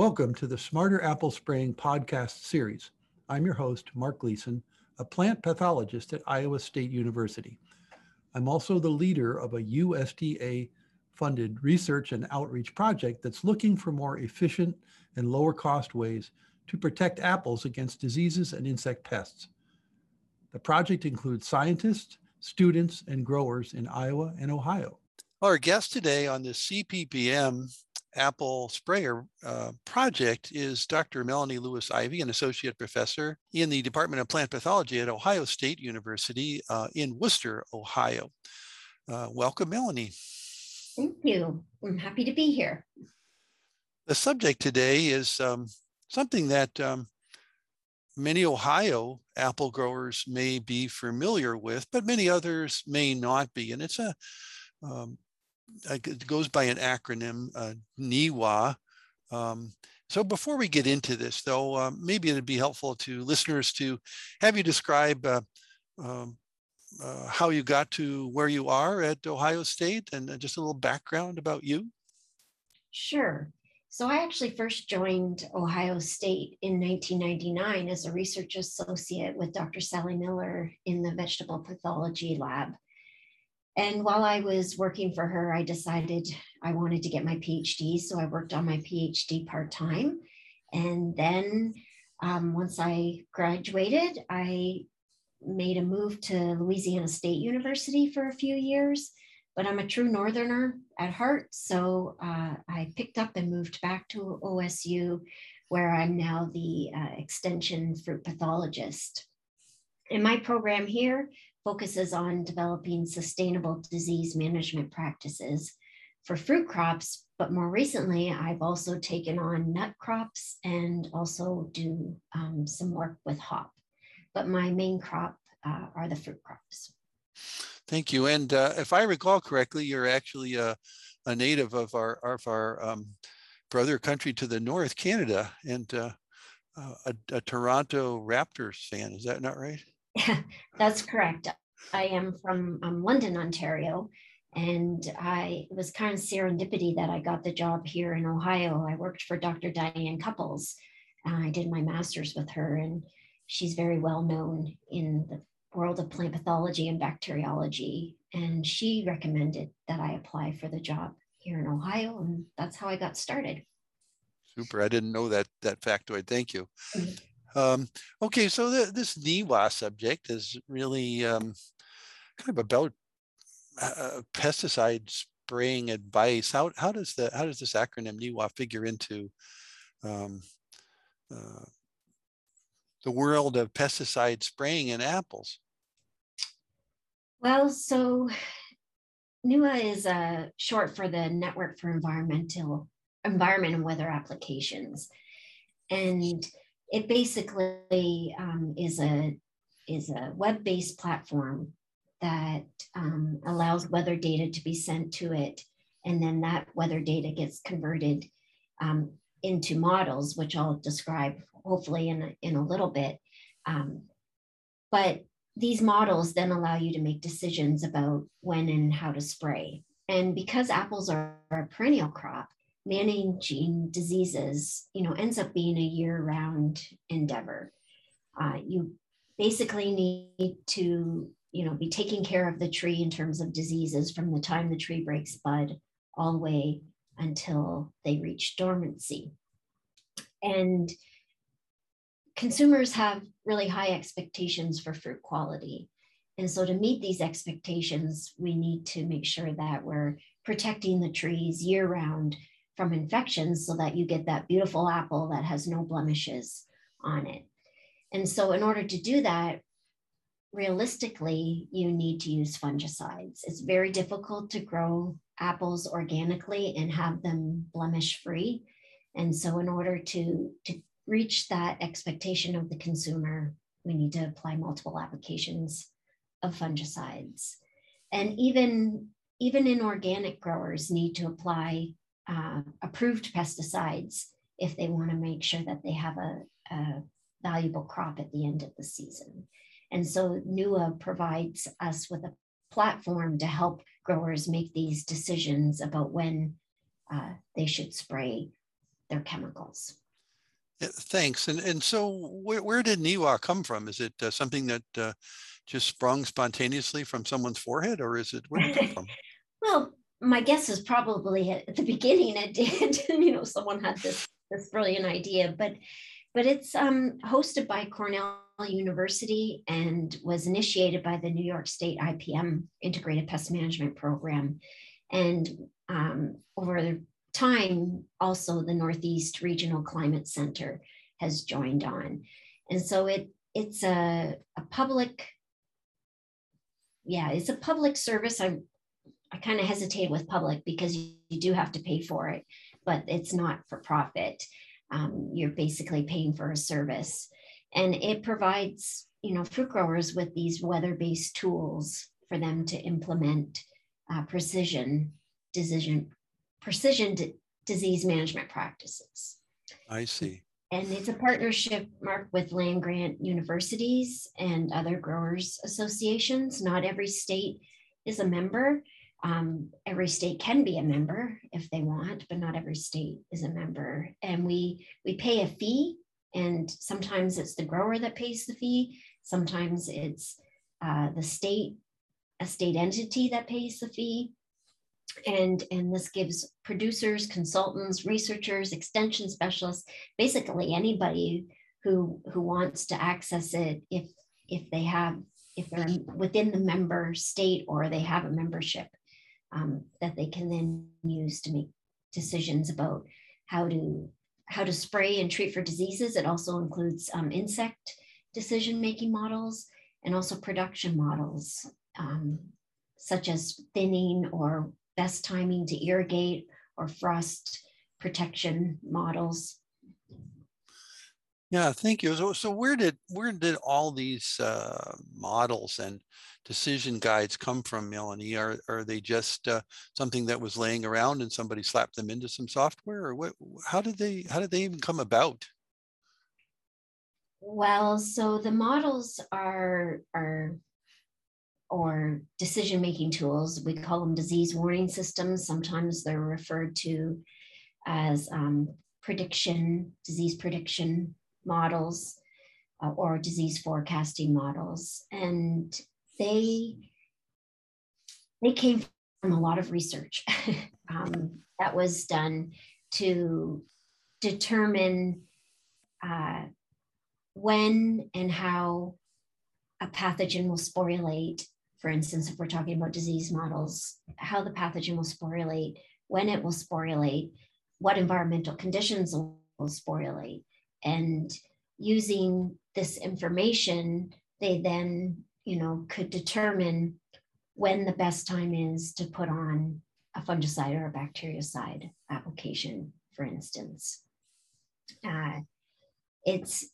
Welcome to the Smarter Apple Spraying podcast series. I'm your host, Mark Gleason, a plant pathologist at Iowa State University. I'm also the leader of a USDA funded research and outreach project that's looking for more efficient and lower cost ways to protect apples against diseases and insect pests. The project includes scientists, students, and growers in Iowa and Ohio. Our guest today on the CPPM Apple sprayer uh, project is Dr. Melanie Lewis Ivey, an associate professor in the Department of Plant Pathology at Ohio State University uh, in Wooster, Ohio. Uh, welcome, Melanie. Thank you. I'm happy to be here. The subject today is um, something that um, many Ohio apple growers may be familiar with, but many others may not be. And it's a um, it goes by an acronym, uh, NEWA. Um, so before we get into this, though, uh, maybe it'd be helpful to listeners to have you describe uh, um, uh, how you got to where you are at Ohio State and uh, just a little background about you. Sure. So I actually first joined Ohio State in 1999 as a research associate with Dr. Sally Miller in the vegetable pathology lab. And while I was working for her, I decided I wanted to get my PhD. So I worked on my PhD part time. And then um, once I graduated, I made a move to Louisiana State University for a few years. But I'm a true Northerner at heart. So uh, I picked up and moved back to OSU, where I'm now the uh, extension fruit pathologist. In my program here, focuses on developing sustainable disease management practices for fruit crops. But more recently, I've also taken on nut crops and also do um, some work with hop. But my main crop uh, are the fruit crops. Thank you. And uh, if I recall correctly, you're actually a, a native of our, of our um, brother country to the north, Canada, and uh, uh a, a Toronto Raptors fan. Is that not right? That's correct. I am from um, London, Ontario, and I it was kind of serendipity that I got the job here in Ohio. I worked for Dr. Diane Cuppels. I did my master's with her, and she's very well known in the world of plant pathology and bacteriology. And she recommended that I apply for the job here in Ohio, and that's how I got started. Super. I didn't know that that factoid. Thank you. Mm-hmm. Um, okay, so the, this NEWA subject is really um, kind of about uh, uh, pesticide spraying advice. How, how does the how does this acronym NEWA figure into um, uh, the world of pesticide spraying in apples? Well, so NEWA is uh, short for the Network for Environmental Environment and Weather Applications, and it basically um, is a is a web-based platform that um, allows weather data to be sent to it, and then that weather data gets converted um, into models, which I'll describe hopefully in a, in a little bit. Um, but these models then allow you to make decisions about when and how to spray. And because apples are a perennial crop, managing diseases, you know, ends up being a year-round endeavor. Uh, you basically need to, you know, be taking care of the tree in terms of diseases from the time the tree breaks bud all the way until they reach dormancy. And consumers have really high expectations for fruit quality. And so to meet these expectations, we need to make sure that we're protecting the trees year round from infections so that you get that beautiful apple that has no blemishes on it. And so, in order to do that, realistically, you need to use fungicides. It's very difficult to grow apples organically and have them blemish free. And so, in order to, to reach that expectation of the consumer, we need to apply multiple applications of fungicides. And even, even inorganic growers need to apply uh, approved pesticides if they want to make sure that they have a, a valuable crop at the end of the season. And so NEWA provides us with a platform to help growers make these decisions about when uh, they should spray their chemicals. Yeah, thanks. And and so where, where did NEWA come from? Is it uh, something that uh, just sprung spontaneously from someone's forehead, or is it where did it come from? well, my guess is probably at the beginning it did. you know, someone had this this brilliant idea, but but it's um, hosted by Cornell University and was initiated by the New York State IPM Integrated Pest Management Program. And um, over time, also the Northeast Regional Climate Center has joined on. And so it it's a, a public, yeah, it's a public service. I I kind of hesitate with public because you, you do have to pay for it, but it's not for profit um, you're basically paying for a service. And it provides, you know, fruit growers with these weather-based tools for them to implement uh, precision decision, precision d- disease management practices. I see. And it's a partnership, Mark, with land grant universities and other growers associations. Not every state is a member, um, every state can be a member if they want, but not every state is a member. And we we pay a fee, and sometimes it's the grower that pays the fee. Sometimes it's uh, the state, a state entity that pays the fee. And, and this gives producers, consultants, researchers, extension specialists, basically anybody who who wants to access it if if they have if they're within the member state or they have a membership um, that they can then use to make decisions about how to how to spray and treat for diseases. It also includes um, insect decision making models and also production models, um, such as thinning or best timing to irrigate or frost protection models. Yeah, thank you. So, so where did where did all these uh, models and decision guides come from, Melanie? Are are they just uh, something that was laying around and somebody slapped them into some software, or what? How did they how did they even come about? Well, so the models are are or decision making tools. We call them disease warning systems. Sometimes they're referred to as um, prediction, disease prediction models uh, or disease forecasting models. And they, they came from a lot of research um, that was done to determine uh, when and how a pathogen will sporulate. For instance, if we're talking about disease models, how the pathogen will sporulate, when it will sporulate, what environmental conditions will sporulate, and using this information, they then, you know, could determine when the best time is to put on a fungicide or a bactericide application, for instance. Uh, it's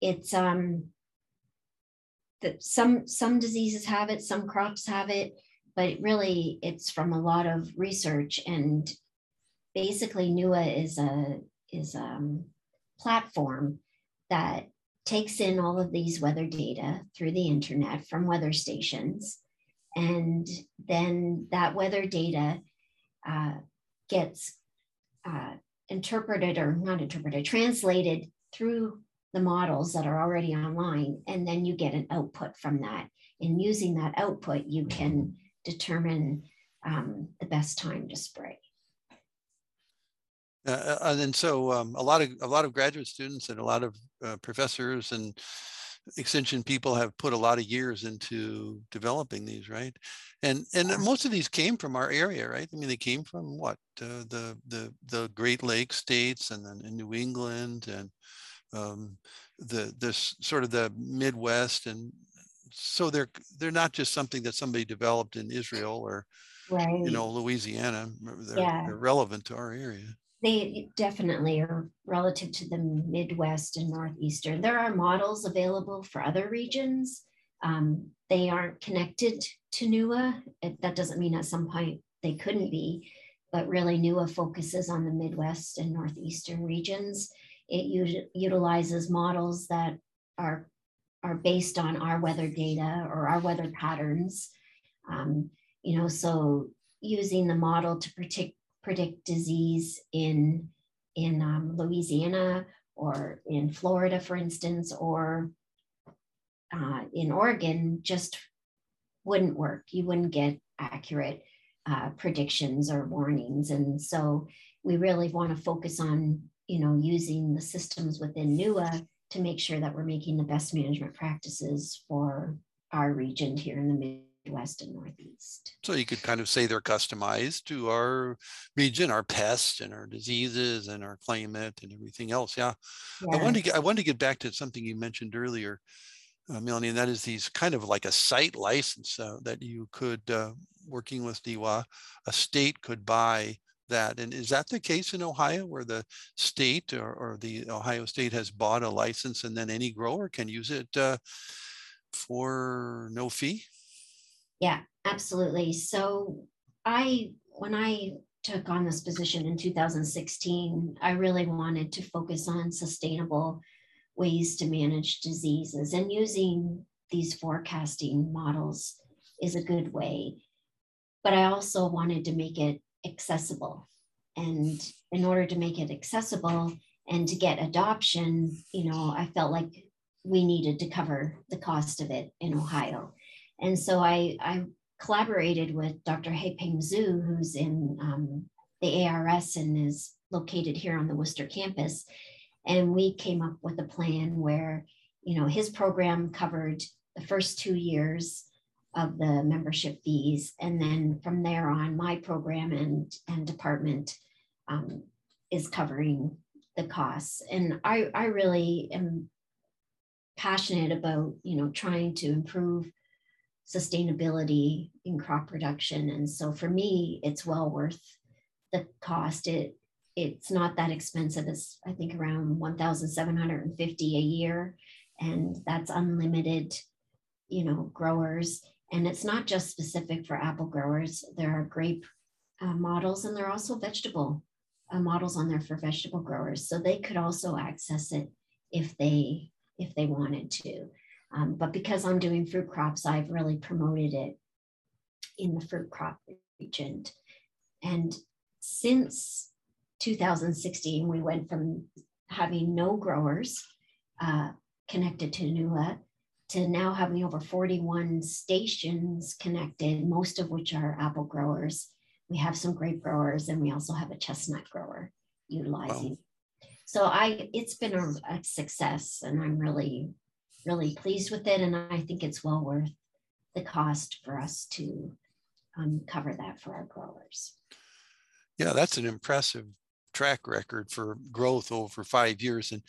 it's um that some some diseases have it, some crops have it, but really it's from a lot of research and basically NEWA is a is um platform that takes in all of these weather data through the internet from weather stations. And then that weather data uh, gets uh, interpreted or not interpreted, translated through the models that are already online. And then you get an output from that. And using that output, you can determine um, the best time to spray. Uh, and then so um, a lot of a lot of graduate students and a lot of uh, professors and extension people have put a lot of years into developing these right and and most of these came from our area right i mean they came from what uh, the the the great lakes states and then in new england and um, the this sort of the midwest and so they're they're not just something that somebody developed in israel or right. you know louisiana they're, yeah. they're relevant to our area they definitely are relative to the Midwest and Northeastern. There are models available for other regions. Um, they aren't connected to NEWA. It, that doesn't mean at some point they couldn't be, but really NEWA focuses on the Midwest and Northeastern regions. It utilizes models that are, are based on our weather data or our weather patterns. Um, you know, so using the model to predict, predict disease in, in um, Louisiana or in Florida, for instance, or uh, in Oregon just wouldn't work. You wouldn't get accurate uh, predictions or warnings. And so we really want to focus on, you know, using the systems within NEWA to make sure that we're making the best management practices for our region here in the Midwest and Northeast. So you could kind of say they're customized to our region, our pests and our diseases and our climate and everything else. Yeah. yeah. I wanted to get, I wanted to get back to something you mentioned earlier uh, Melanie, and that is these kind of like a site license uh, that you could, uh, working with NEWA, a state could buy that. And is that the case in Ohio where the state or, or the Ohio state has bought a license and then any grower can use it uh, for no fee? Yeah, absolutely. So I, when I took on this position in 2016, I really wanted to focus on sustainable ways to manage diseases and using these forecasting models is a good way. But I also wanted to make it accessible. And in order to make it accessible and to get adoption, you know, I felt like we needed to cover the cost of it in Ohio. And so I, I collaborated with Dr. Heping Zhu, who's in um, the ARS and is located here on the Wooster campus. And we came up with a plan where, you know, his program covered the first two years of the membership fees. And then from there on, my program and, and department um, is covering the costs. And I, I really am passionate about, you know, trying to improve sustainability in crop production. And so for me, it's well worth the cost. It it's not that expensive. It's I think around 1,750 a year, and that's unlimited, you know, growers. And it's not just specific for apple growers. There are grape uh, models, and there are also vegetable uh, models on there for vegetable growers, so they could also access it if they if they wanted to. Um, but because I'm doing fruit crops, I've really promoted it in the fruit crop region. And since 2016, we went from having no growers uh, connected to NEWA to now having over 41 stations connected, most of which are apple growers. We have some grape growers, and we also have a chestnut grower utilizing. Wow. So I, it's been a, a success, and I'm really, really pleased with it, and I think it's well worth the cost for us to um, cover that for our growers. Yeah, that's an impressive track record for growth over five years. And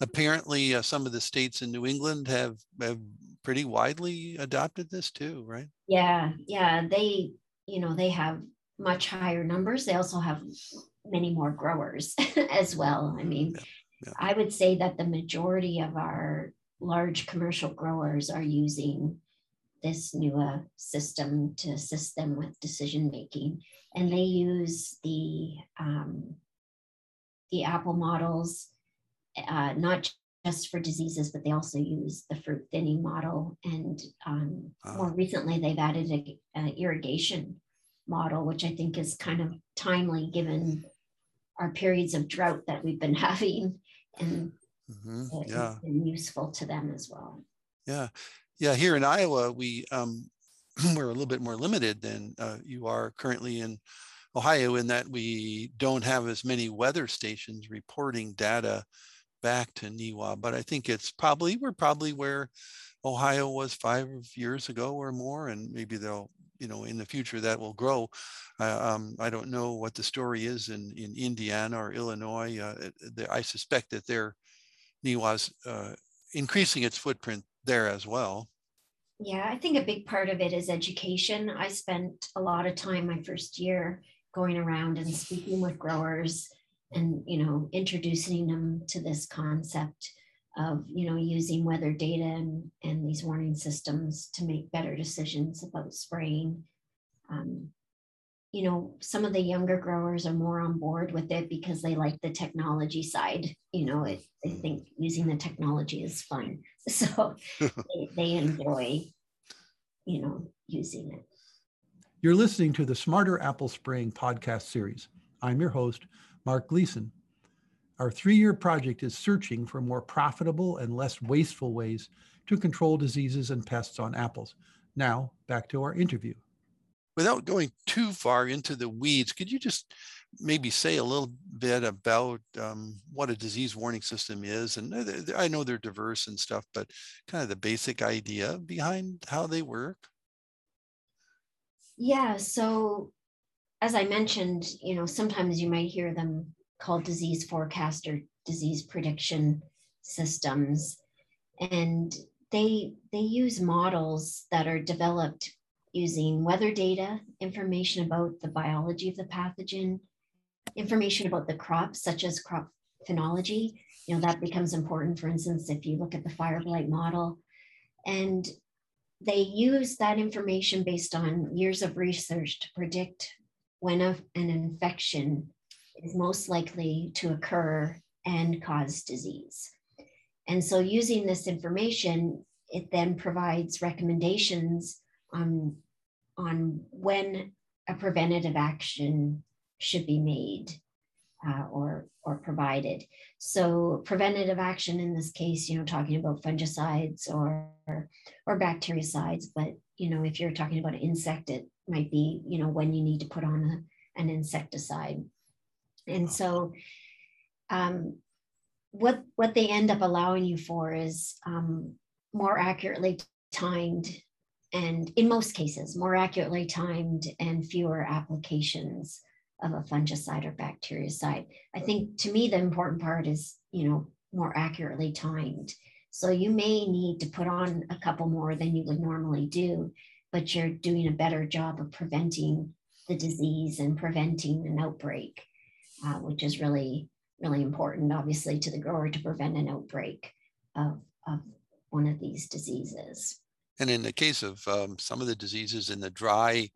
apparently, uh, some of the states in New England have, have pretty widely adopted this too, right? Yeah, yeah. They, you know, they have much higher numbers. They also have many more growers as well. I mean, yeah, yeah. I would say that the majority of our large commercial growers are using this new uh, system to assist them with decision making. And they use the um, the apple models, uh, not just for diseases, but they also use the fruit thinning model. And um, more recently, they've added an irrigation model, which I think is kind of timely given our periods of drought that we've been having. And mm-hmm. yeah. useful to them as well. Yeah. Yeah. Here in Iowa, we, um, we're a little bit more limited than uh, you are currently in Ohio in that we don't have as many weather stations reporting data back to NEWA, but I think it's probably, we're probably where Ohio was five years ago or more, and maybe they'll, you know, in the future that will grow. Uh, um, I don't know what the story is in, in Indiana or Illinois. Uh, I suspect that their NEWA's uh, increasing its footprint there as well. Yeah, I think a big part of it is education. I spent a lot of time my first year going around and speaking with growers and you know introducing them to this concept of you know using weather data and, and these warning systems to make better decisions about spraying um, you know, some of the younger growers are more on board with it because they like the technology side. You know, it, they mm. think using the technology is fun. So they, they enjoy, you know, using it. You're listening to the Smarter Apple Spraying podcast series. I'm your host, Mark Gleason. Our three year project is searching for more profitable and less wasteful ways to control diseases and pests on apples. Now, back to our interview without going too far into the weeds, could you just maybe say a little bit about um, what a disease warning system is? And I know they're diverse and stuff, but kind of the basic idea behind how they work. Yeah. So, as I mentioned, you know, sometimes you might hear them called disease forecast or disease prediction systems, and they they use models that are developed using weather data, information about the biology of the pathogen, information about the crops, such as crop phenology. You know, that becomes important, for instance, if you look at the fire blight model. And they use that information based on years of research to predict when a, an infection is most likely to occur and cause disease. And so, using this information, it then provides recommendations on on when a preventative action should be made uh, or or provided. So preventative action in this case, you know, talking about fungicides or or bactericides, but you know, if you're talking about an insect, it might be you know when you need to put on a, an insecticide. And so, um, what what they end up allowing you for is um, more accurately timed and in most cases, more accurately timed and fewer applications of a fungicide or bactericide. I think to me, the important part is, you know, more accurately timed. So you may need to put on a couple more than you would normally do, but you're doing a better job of preventing the disease and preventing an outbreak, uh, which is really, really important, obviously, to the grower to prevent an outbreak of, of one of these diseases. And in the case of um, some of the diseases in the dry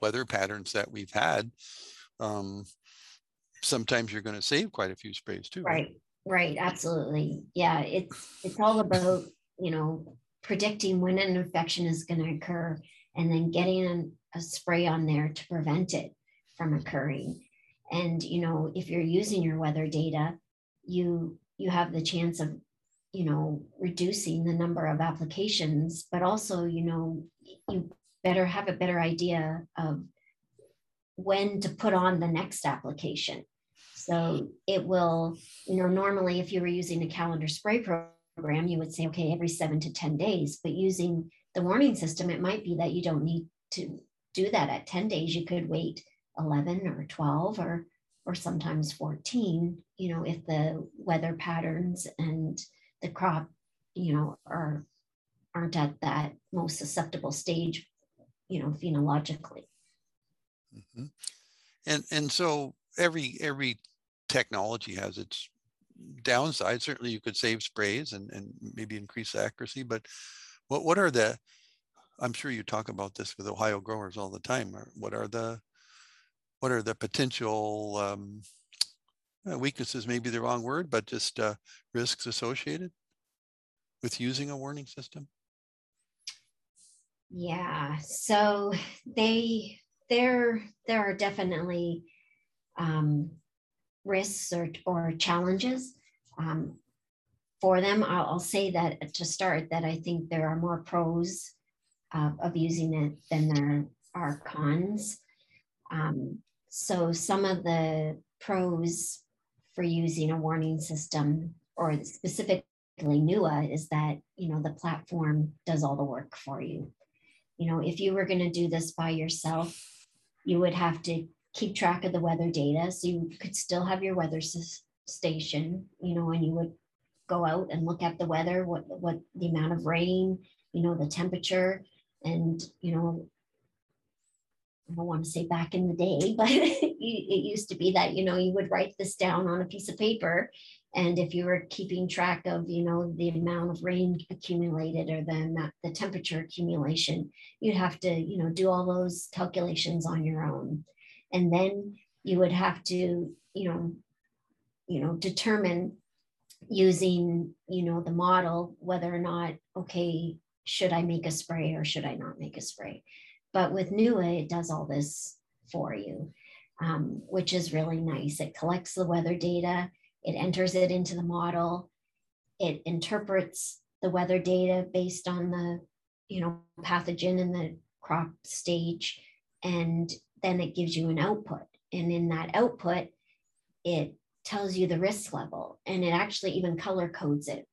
weather patterns that we've had, um, sometimes you're going to save quite a few sprays too. Right, right, absolutely. Yeah, it's it's all about you know predicting when an infection is going to occur and then getting a spray on there to prevent it from occurring. And you know, if you're using your weather data, you you have the chance of you know reducing the number of applications but also you know you better have a better idea of when to put on the next application. So it will you know normally if you were using a calendar spray program you would say okay every 7 to 10 days but using the warning system it might be that you don't need to do that at 10 days. You could wait 11 or 12 or or sometimes 14 you know if the weather patterns and the crop, you know, are aren't at that most susceptible stage, you know, phenologically. Mm-hmm. And and so every every technology has its downside. Certainly, you could save sprays and and maybe increase accuracy. But what what are the I'm sure you talk about this with Ohio growers all the time. What are the what are the potential um, uh, weaknesses may be the wrong word, but just uh, risks associated with using a warning system? Yeah, so they there there are definitely um, risks or, or challenges um, for them. I'll, I'll, say that to start that I think there are more pros uh, of using it than there are cons. Um, so some of the pros for using a warning system or specifically NEWA is that, you know, the platform does all the work for you. You know, if you were going to do this by yourself, you would have to keep track of the weather data. So you could still have your weather s- station, you know, and you would go out and look at the weather, what, what the amount of rain, you know, the temperature, and, you know, I don't want to say back in the day, but it used to be that, you know, you would write this down on a piece of paper. And if you were keeping track of, you know, the amount of rain accumulated or the, the temperature accumulation, you'd have to, you know, do all those calculations on your own. and then you would have to, you know, you know, determine using, you know, the model whether or not, okay, should I make a spray or should I not make a spray? But with NEWA, it does all this for you, um, which is really nice. It collects the weather data, it enters it into the model, it interprets the weather data based on the, you know, pathogen in the crop stage, and then it gives you an output. And in that output, it tells you the risk level and it actually even color codes it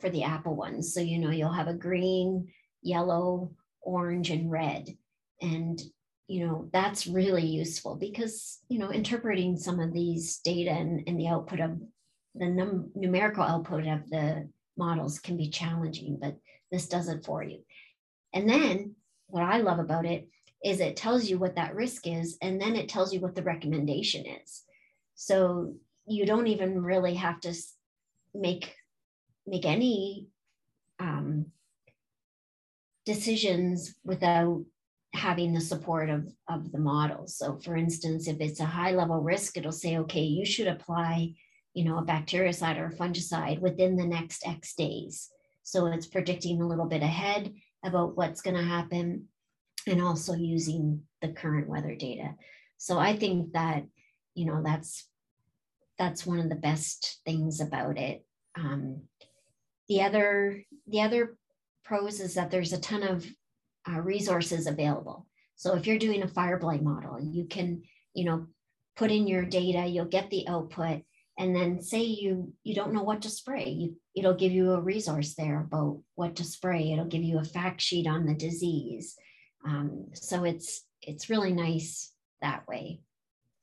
for the apple ones. So, you know, you'll have a green, yellow, orange, and red. And, you know, that's really useful because, you know, interpreting some of these data and, and the output of the num- numerical output of the models can be challenging, but this does it for you. And then what I love about it is it tells you what that risk is, and then it tells you what the recommendation is. So you don't even really have to make make any um, decisions without having the support of, of the model. So for instance, if it's a high level risk, it'll say, okay, you should apply, you know, a bactericide or a fungicide within the next X days. So it's predicting a little bit ahead about what's going to happen and also using the current weather data. So I think that, you know, that's that's one of the best things about it. Um, the other the other pros is that there's a ton of uh, resources available. So if you're doing a fire blight model, you can you know put in your data, you'll get the output, and then say you you don't know what to spray, you, it'll give you a resource there about what to spray. It'll give you a fact sheet on the disease. Um, so it's it's really nice that way.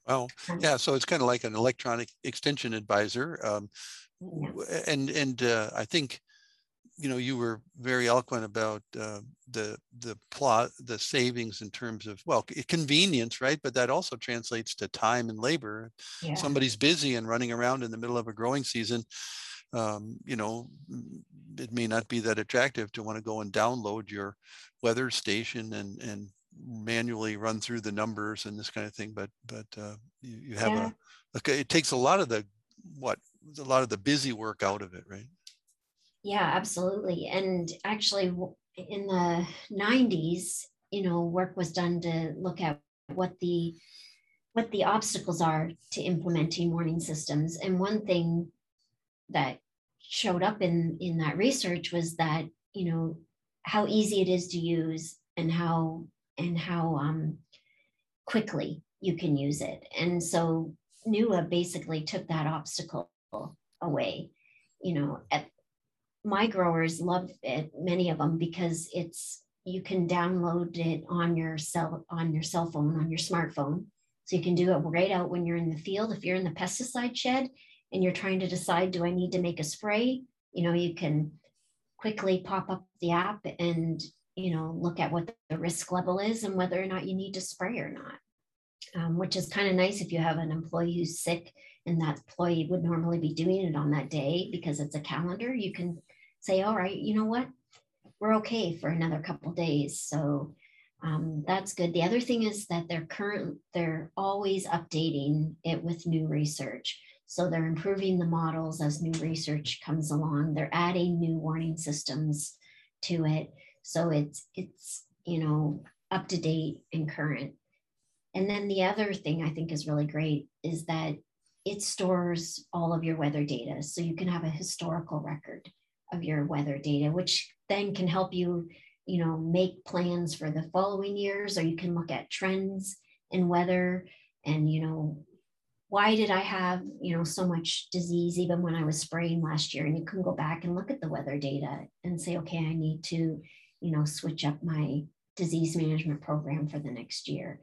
Well, yeah. So it's kind of like an electronic extension advisor, um, yeah. and and uh, I think you know you were very eloquent about uh, the the plot the savings in terms of well convenience right but that also translates to time and labor yeah. somebody's busy and running around in the middle of a growing season um, you know it may not be that attractive to want to go and download your weather station and and manually run through the numbers and this kind of thing but but uh, you, you have yeah. a okay it takes a lot of the what a lot of the busy work out of it right yeah absolutely and actually in the 90s you know work was done to look at what the what the obstacles are to implementing warning systems and one thing that showed up in in that research was that you know how easy it is to use and how and how um, quickly you can use it. And so NEWA basically took that obstacle away. You know, at, my growers love it, many of them, because it's you can download it on your cell on your cell phone, on your smartphone. So you can do it right out when you're in the field. If you're in the pesticide shed and you're trying to decide, do I need to make a spray? You know, you can quickly pop up the app and you know, look at what the risk level is and whether or not you need to spray or not. Um, which is kind of nice if you have an employee who's sick and that employee would normally be doing it on that day because it's a calendar. You can say, all right, you know what, we're okay for another couple days. So um, that's good. The other thing is that they're current, they're always updating it with new research. So they're improving the models as new research comes along. They're adding new warning systems to it. So it's it's you know up to date and current. And then the other thing I think is really great is that it stores all of your weather data. So you can have a historical record of your weather data, which then can help you, you know, make plans for the following years, or you can look at trends in weather and, you know, why did I have, you know, so much disease even when I was spraying last year? And you can go back and look at the weather data and say, okay, I need to you know, switch up my disease management program for the next year,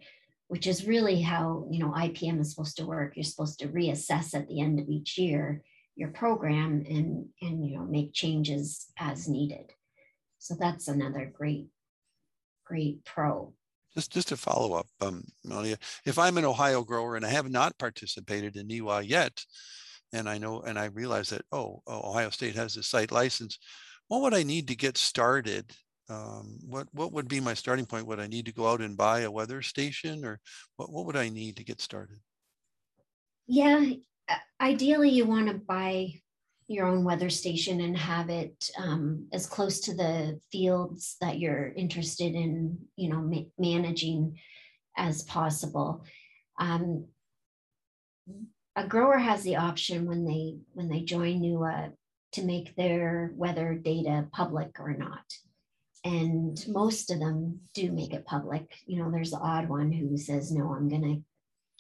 which is really how, you know, IPM is supposed to work. You're supposed to reassess at the end of each year your program and, and you know, make changes as needed. So that's another great, great pro. Just, just a follow up, um, Melia, if I'm an Ohio grower and I have not participated in NEWA yet, and I know, and I realize that, oh, Ohio State has a site license, what would I need to get started um, what what would be my starting point? Would I need to go out and buy a weather station, or what what would I need to get started? Yeah, ideally, you want to buy your own weather station and have it um, as close to the fields that you're interested in, you know, ma- managing as possible. Um, a grower has the option when they when they join NEWA to make their weather data public or not and most of them do make it public you know there's the odd one who says no i'm going to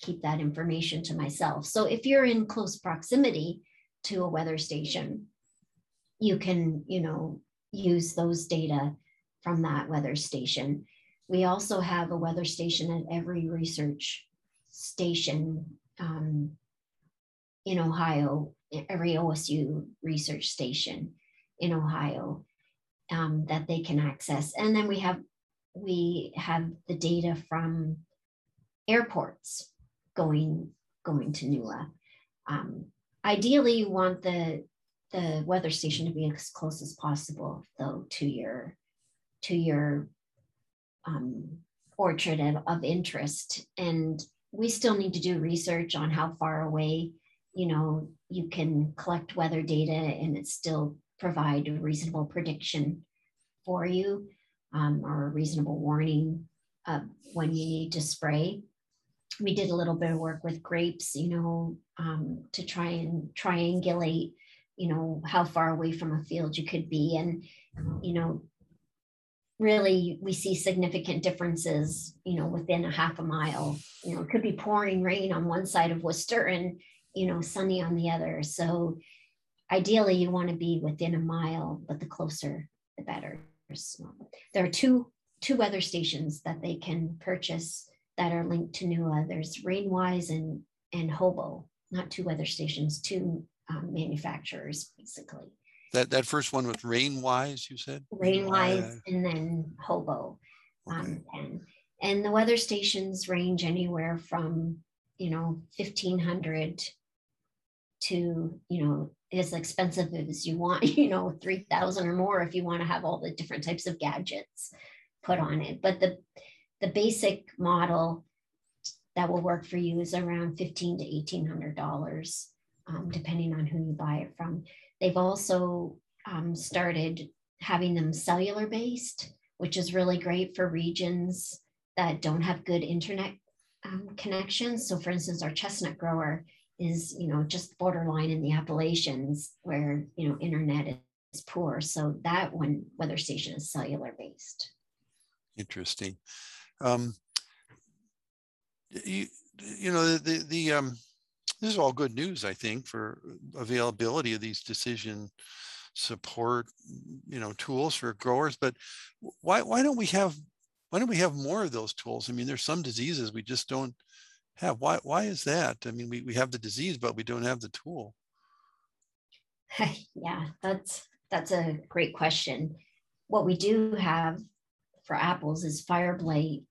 keep that information to myself. So if you're in close proximity to a weather station you can you know use those data from that weather station. We also have a weather station at every research station um, in ohio every osu research station in ohio um, that they can access. And then we have we have the data from airports going going to NEWA. Um, ideally, you want the the weather station to be as close as possible, though, to your to your um, orchard of, of interest. And we still need to do research on how far away, you know, you can collect weather data and it still provide a reasonable prediction for you um, or a reasonable warning uh, when you need to spray. We did a little bit of work with grapes, you know, um, to try and triangulate, you know, how far away from a field you could be. And, you know, really we see significant differences, you know, within a half a mile. You know, it could be pouring rain on one side of Wooster and, you know, sunny on the other. So ideally you want to be within a mile, but the closer, the better. There are two, two weather stations that they can purchase that are linked to NEWA. There's Rainwise and, and Hobo, not two weather stations, two um, manufacturers basically. That that first one with Rainwise, you said? Rainwise uh, and then Hobo. Um, and, and the weather stations range anywhere from, you know, 1500 to, you know, as expensive as you want, you know, 3000 or more if you want to have all the different types of gadgets put on it. But the the basic model that will work for you is around 15 to 1800 dollars um, depending on who you buy it from. They've also um, started having them cellular based, which is really great for regions that don't have good internet um, connections. So, for instance, our chestnut grower is you know just borderline in the Appalachians where you know internet is poor. So that one weather station is cellular based. Interesting. Um, you, you know the the, the um, this is all good news I think for availability of these decision support you know tools for growers but why why don't we have why don't we have more of those tools i mean there's some diseases we just don't have. Why, why is that? I mean, we, we have the disease, but we don't have the tool. yeah, that's that's a great question. What we do have for apples is fire blight,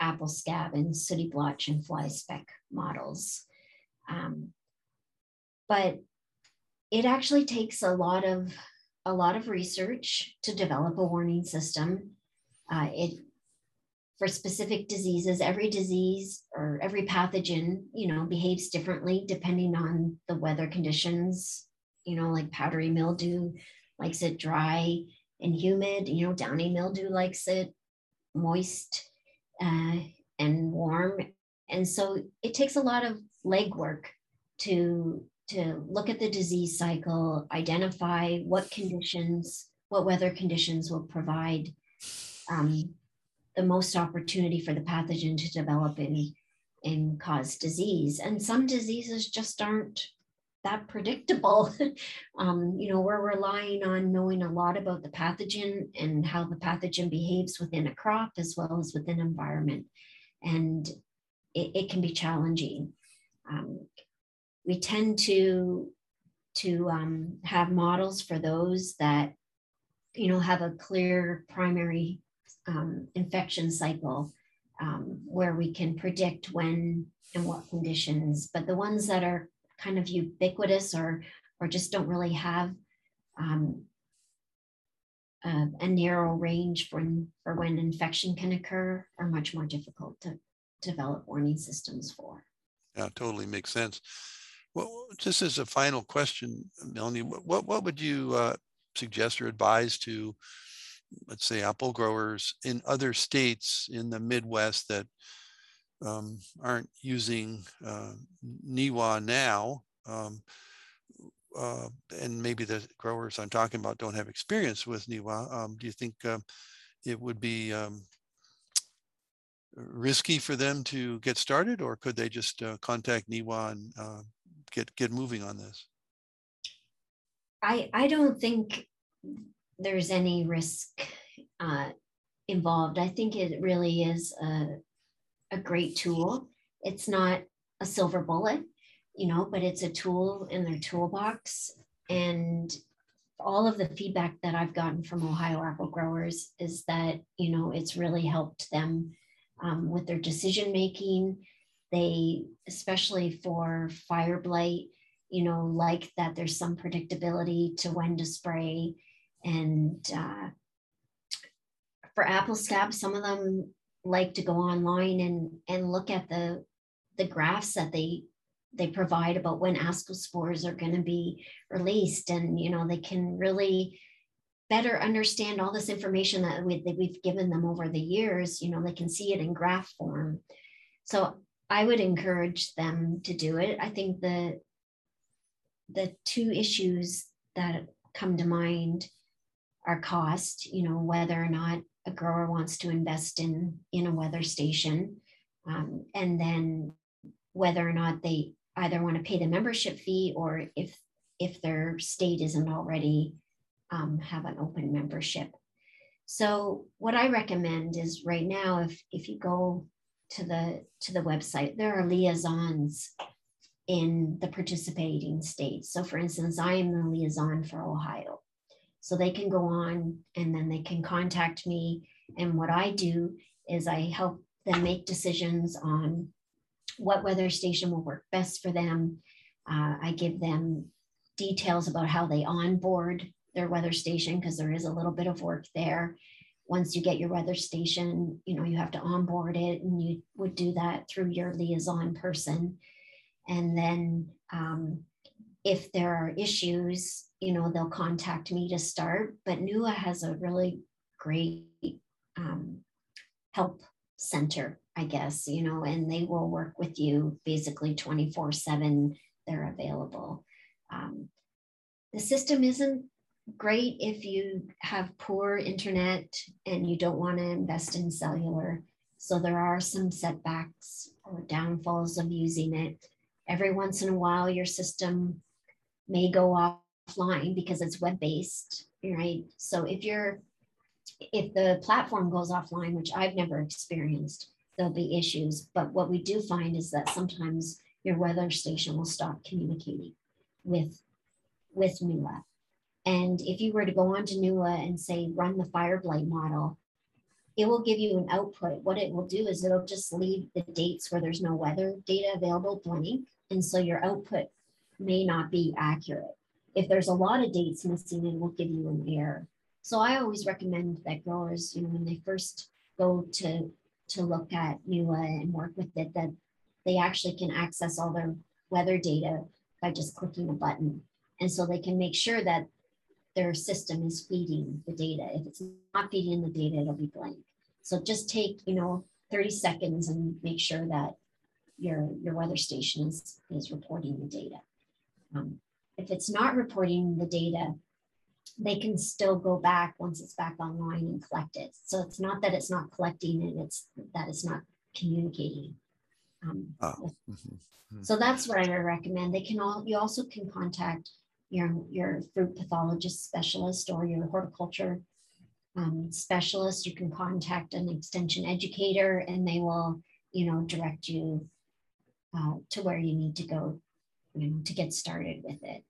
apple scab, and sooty blotch and fly speck models. Um, but it actually takes a lot of a lot of research to develop a warning system. Uh, it for specific diseases every disease or every pathogen you know behaves differently depending on the weather conditions you know like powdery mildew likes it dry and humid you know downy mildew likes it moist uh, and warm and so it takes a lot of legwork to to look at the disease cycle identify what conditions what weather conditions will provide um, the most opportunity for the pathogen to develop and, and cause disease. And some diseases just aren't that predictable. um, you know, we're relying on knowing a lot about the pathogen and how the pathogen behaves within a crop as well as within environment. And it, it can be challenging. Um, we tend to to um, have models for those that you know have a clear primary um, infection cycle um, where we can predict when and what conditions. But the ones that are kind of ubiquitous or or just don't really have um, uh, a narrow range for, for when infection can occur are much more difficult to develop warning systems for. Yeah, totally makes sense. Well, just as a final question, Melanie, what, what would you uh, suggest or advise to, let's say, apple growers in other states in the Midwest that um, aren't using uh, NEWA now? Um, uh, and maybe the growers I'm talking about don't have experience with NEWA. Um, do you think uh, it would be um, risky for them to get started, or could they just uh, contact NEWA and uh, get get moving on this? I I don't think there's any risk uh, involved. I think it really is a a great tool. It's not a silver bullet, you know, but it's a tool in their toolbox. And all of the feedback that I've gotten from Ohio apple growers is that, you know, it's really helped them um, with their decision making. They, especially for fire blight, you know, like that there's some predictability to when to spray. And uh, for apple scab, some of them like to go online and and look at the the graphs that they they provide about when ascospores are going to be released. And you know they can really better understand all this information that, we, that we've given them over the years. You know they can see it in graph form. So i would encourage them to do it. I think the the two issues that come to mind are cost you know whether or not a grower wants to invest in in a weather station um, and then whether or not they either want to pay the membership fee or if if their state isn't already um, have an open membership. So what i recommend is right now if if you go to the to the website there are liaisons in the participating states. So for instance i am the liaison for ohio so they can go on and then they can contact me. And what I do is I help them make decisions on what weather station will work best for them. Uh, I give them details about how they onboard their weather station because there is a little bit of work there. Once you get your weather station, you know, you have to onboard it and you would do that through your liaison person. And then um, if there are issues, you know, they'll contact me to start. But NEWA has a really great um, help center, I guess, you know, and they will work with you basically 24 7. They're available. Um, the system isn't great if you have poor internet and you don't want to invest in cellular. So there are some setbacks or downfalls of using it. Every once in a while, your system may go offline because it's web based, right? So if you're if the platform goes offline, which I've never experienced, there'll be issues. But what we do find is that sometimes your weather station will stop communicating with with NEWA. And if you were to go on to NEWA and say run the fire blight model, it will give you an output. What it will do is it'll just leave the dates where there's no weather data available blank. And so your output may not be accurate. If there's a lot of dates missing, it will give you an error. So I always recommend that growers, you know, when they first go to to look at NEWA and work with it, that they actually can access all their weather data by just clicking a button. And so they can make sure that their system is feeding the data. If it's not feeding the data, it'll be blank. So just take, you know, 30 seconds and make sure that your, your weather station is, is reporting the data. Um, if it's not reporting the data, they can still go back once it's back online and collect it. So it's not that it's not collecting it, it's that it's not communicating. Um, oh. mm-hmm. So that's what I would recommend. They can all, you also can contact your, your fruit pathologist specialist or your horticulture um, specialist. You can contact an extension educator and they will, you know, direct you uh, to where you need to go you know, to get started with it.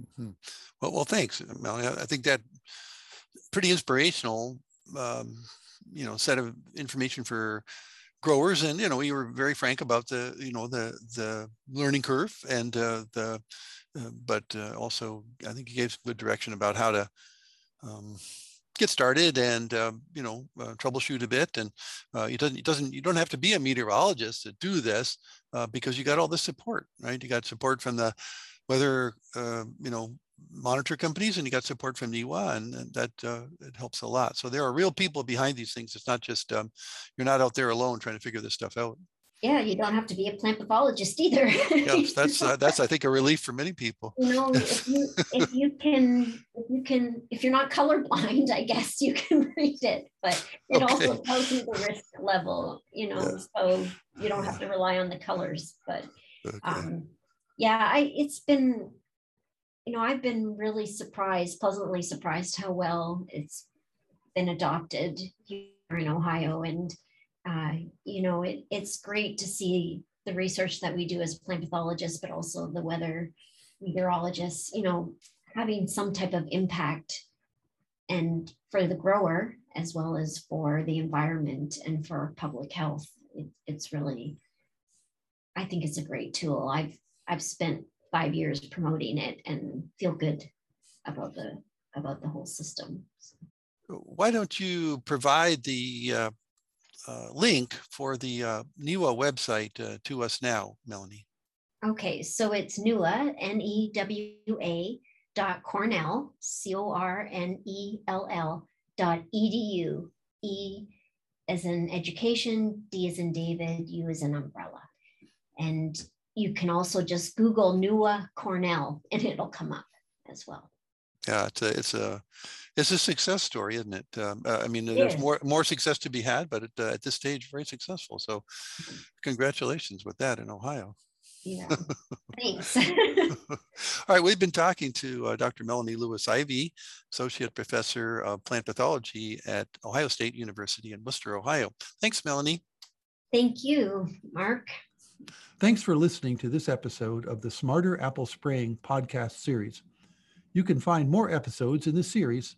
Mm-hmm. Well, well, thanks, Melanie. I think that pretty inspirational, um, you know, set of information for growers, and you know, you were very frank about the, you know, the the learning curve and uh, the, uh, but uh, also I think you gave some good direction about how to um, get started and um, you know uh, troubleshoot a bit and uh, it doesn't it doesn't you don't have to be a meteorologist to do this uh, because you got all the support right you got support from the weather uh, you know monitor companies and you got support from NEWA and, and that uh, it helps a lot so there are real people behind these things it's not just um, you're not out there alone trying to figure this stuff out yeah, you don't have to be a plant pathologist either. yes, that's uh, that's I think a relief for many people. You know, if you if you can if you can if you're not colorblind, I guess you can read it, but it okay. also tells you the risk level. You know, yeah. so you don't have to rely on the colors. But okay. um, yeah, I it's been you know I've been really surprised, pleasantly surprised how well it's been adopted here in Ohio and uh, you know, it, it's great to see the research that we do as plant pathologists, but also the weather meteorologists, you know, having some type of impact and for the grower as well as for the environment and for public health. It, it's really, I think it's a great tool. I've I've spent five years promoting it and feel good about the about the whole system. Why don't you provide the uh, uh, link for the uh, NEWA website uh, to us now, Melanie. Okay, so it's NEWA, N-E-W-A dot Cornell, C-O-R-N-E-L-L dot edu. E as in education, D as in David, U as an umbrella. And you can also just Google NEWA Cornell and it'll come up as well. Yeah, it's a, it's a it's a success story, isn't it? Um, uh, I mean, there's more more success to be had, but at, uh, at this stage, very successful. So, congratulations with that in Ohio. Yeah, thanks. All right, we've been talking to uh, Dr. Melanie Lewis Ivey, Associate Professor of Plant Pathology at Ohio State University in Wooster, Ohio. Thanks, Melanie. Thank you, Mark. Thanks for listening to this episode of the Smarter Apple Spraying podcast series. You can find more episodes in the series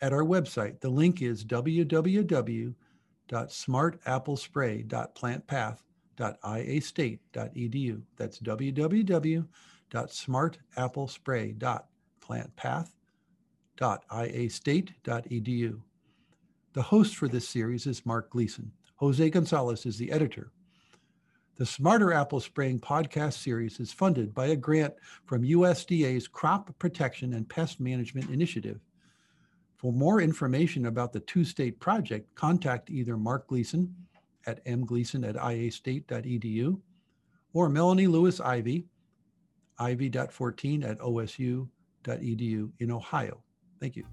at our website. The link is www.smartapplespray.plantpath.iastate.edu. That's www.smartapplespray.plantpath.iastate.edu. The host for this series is Mark Gleason. Jose Gonzalez is the editor. The Smarter Apple Spraying podcast series is funded by a grant from USDA's Crop Protection and Pest Management Initiative. For more information about the two-state project, contact either Mark Gleason at mgleason at iastate.edu or Melanie Lewis Ivey, ivey.14 at osu.edu in Ohio. Thank you.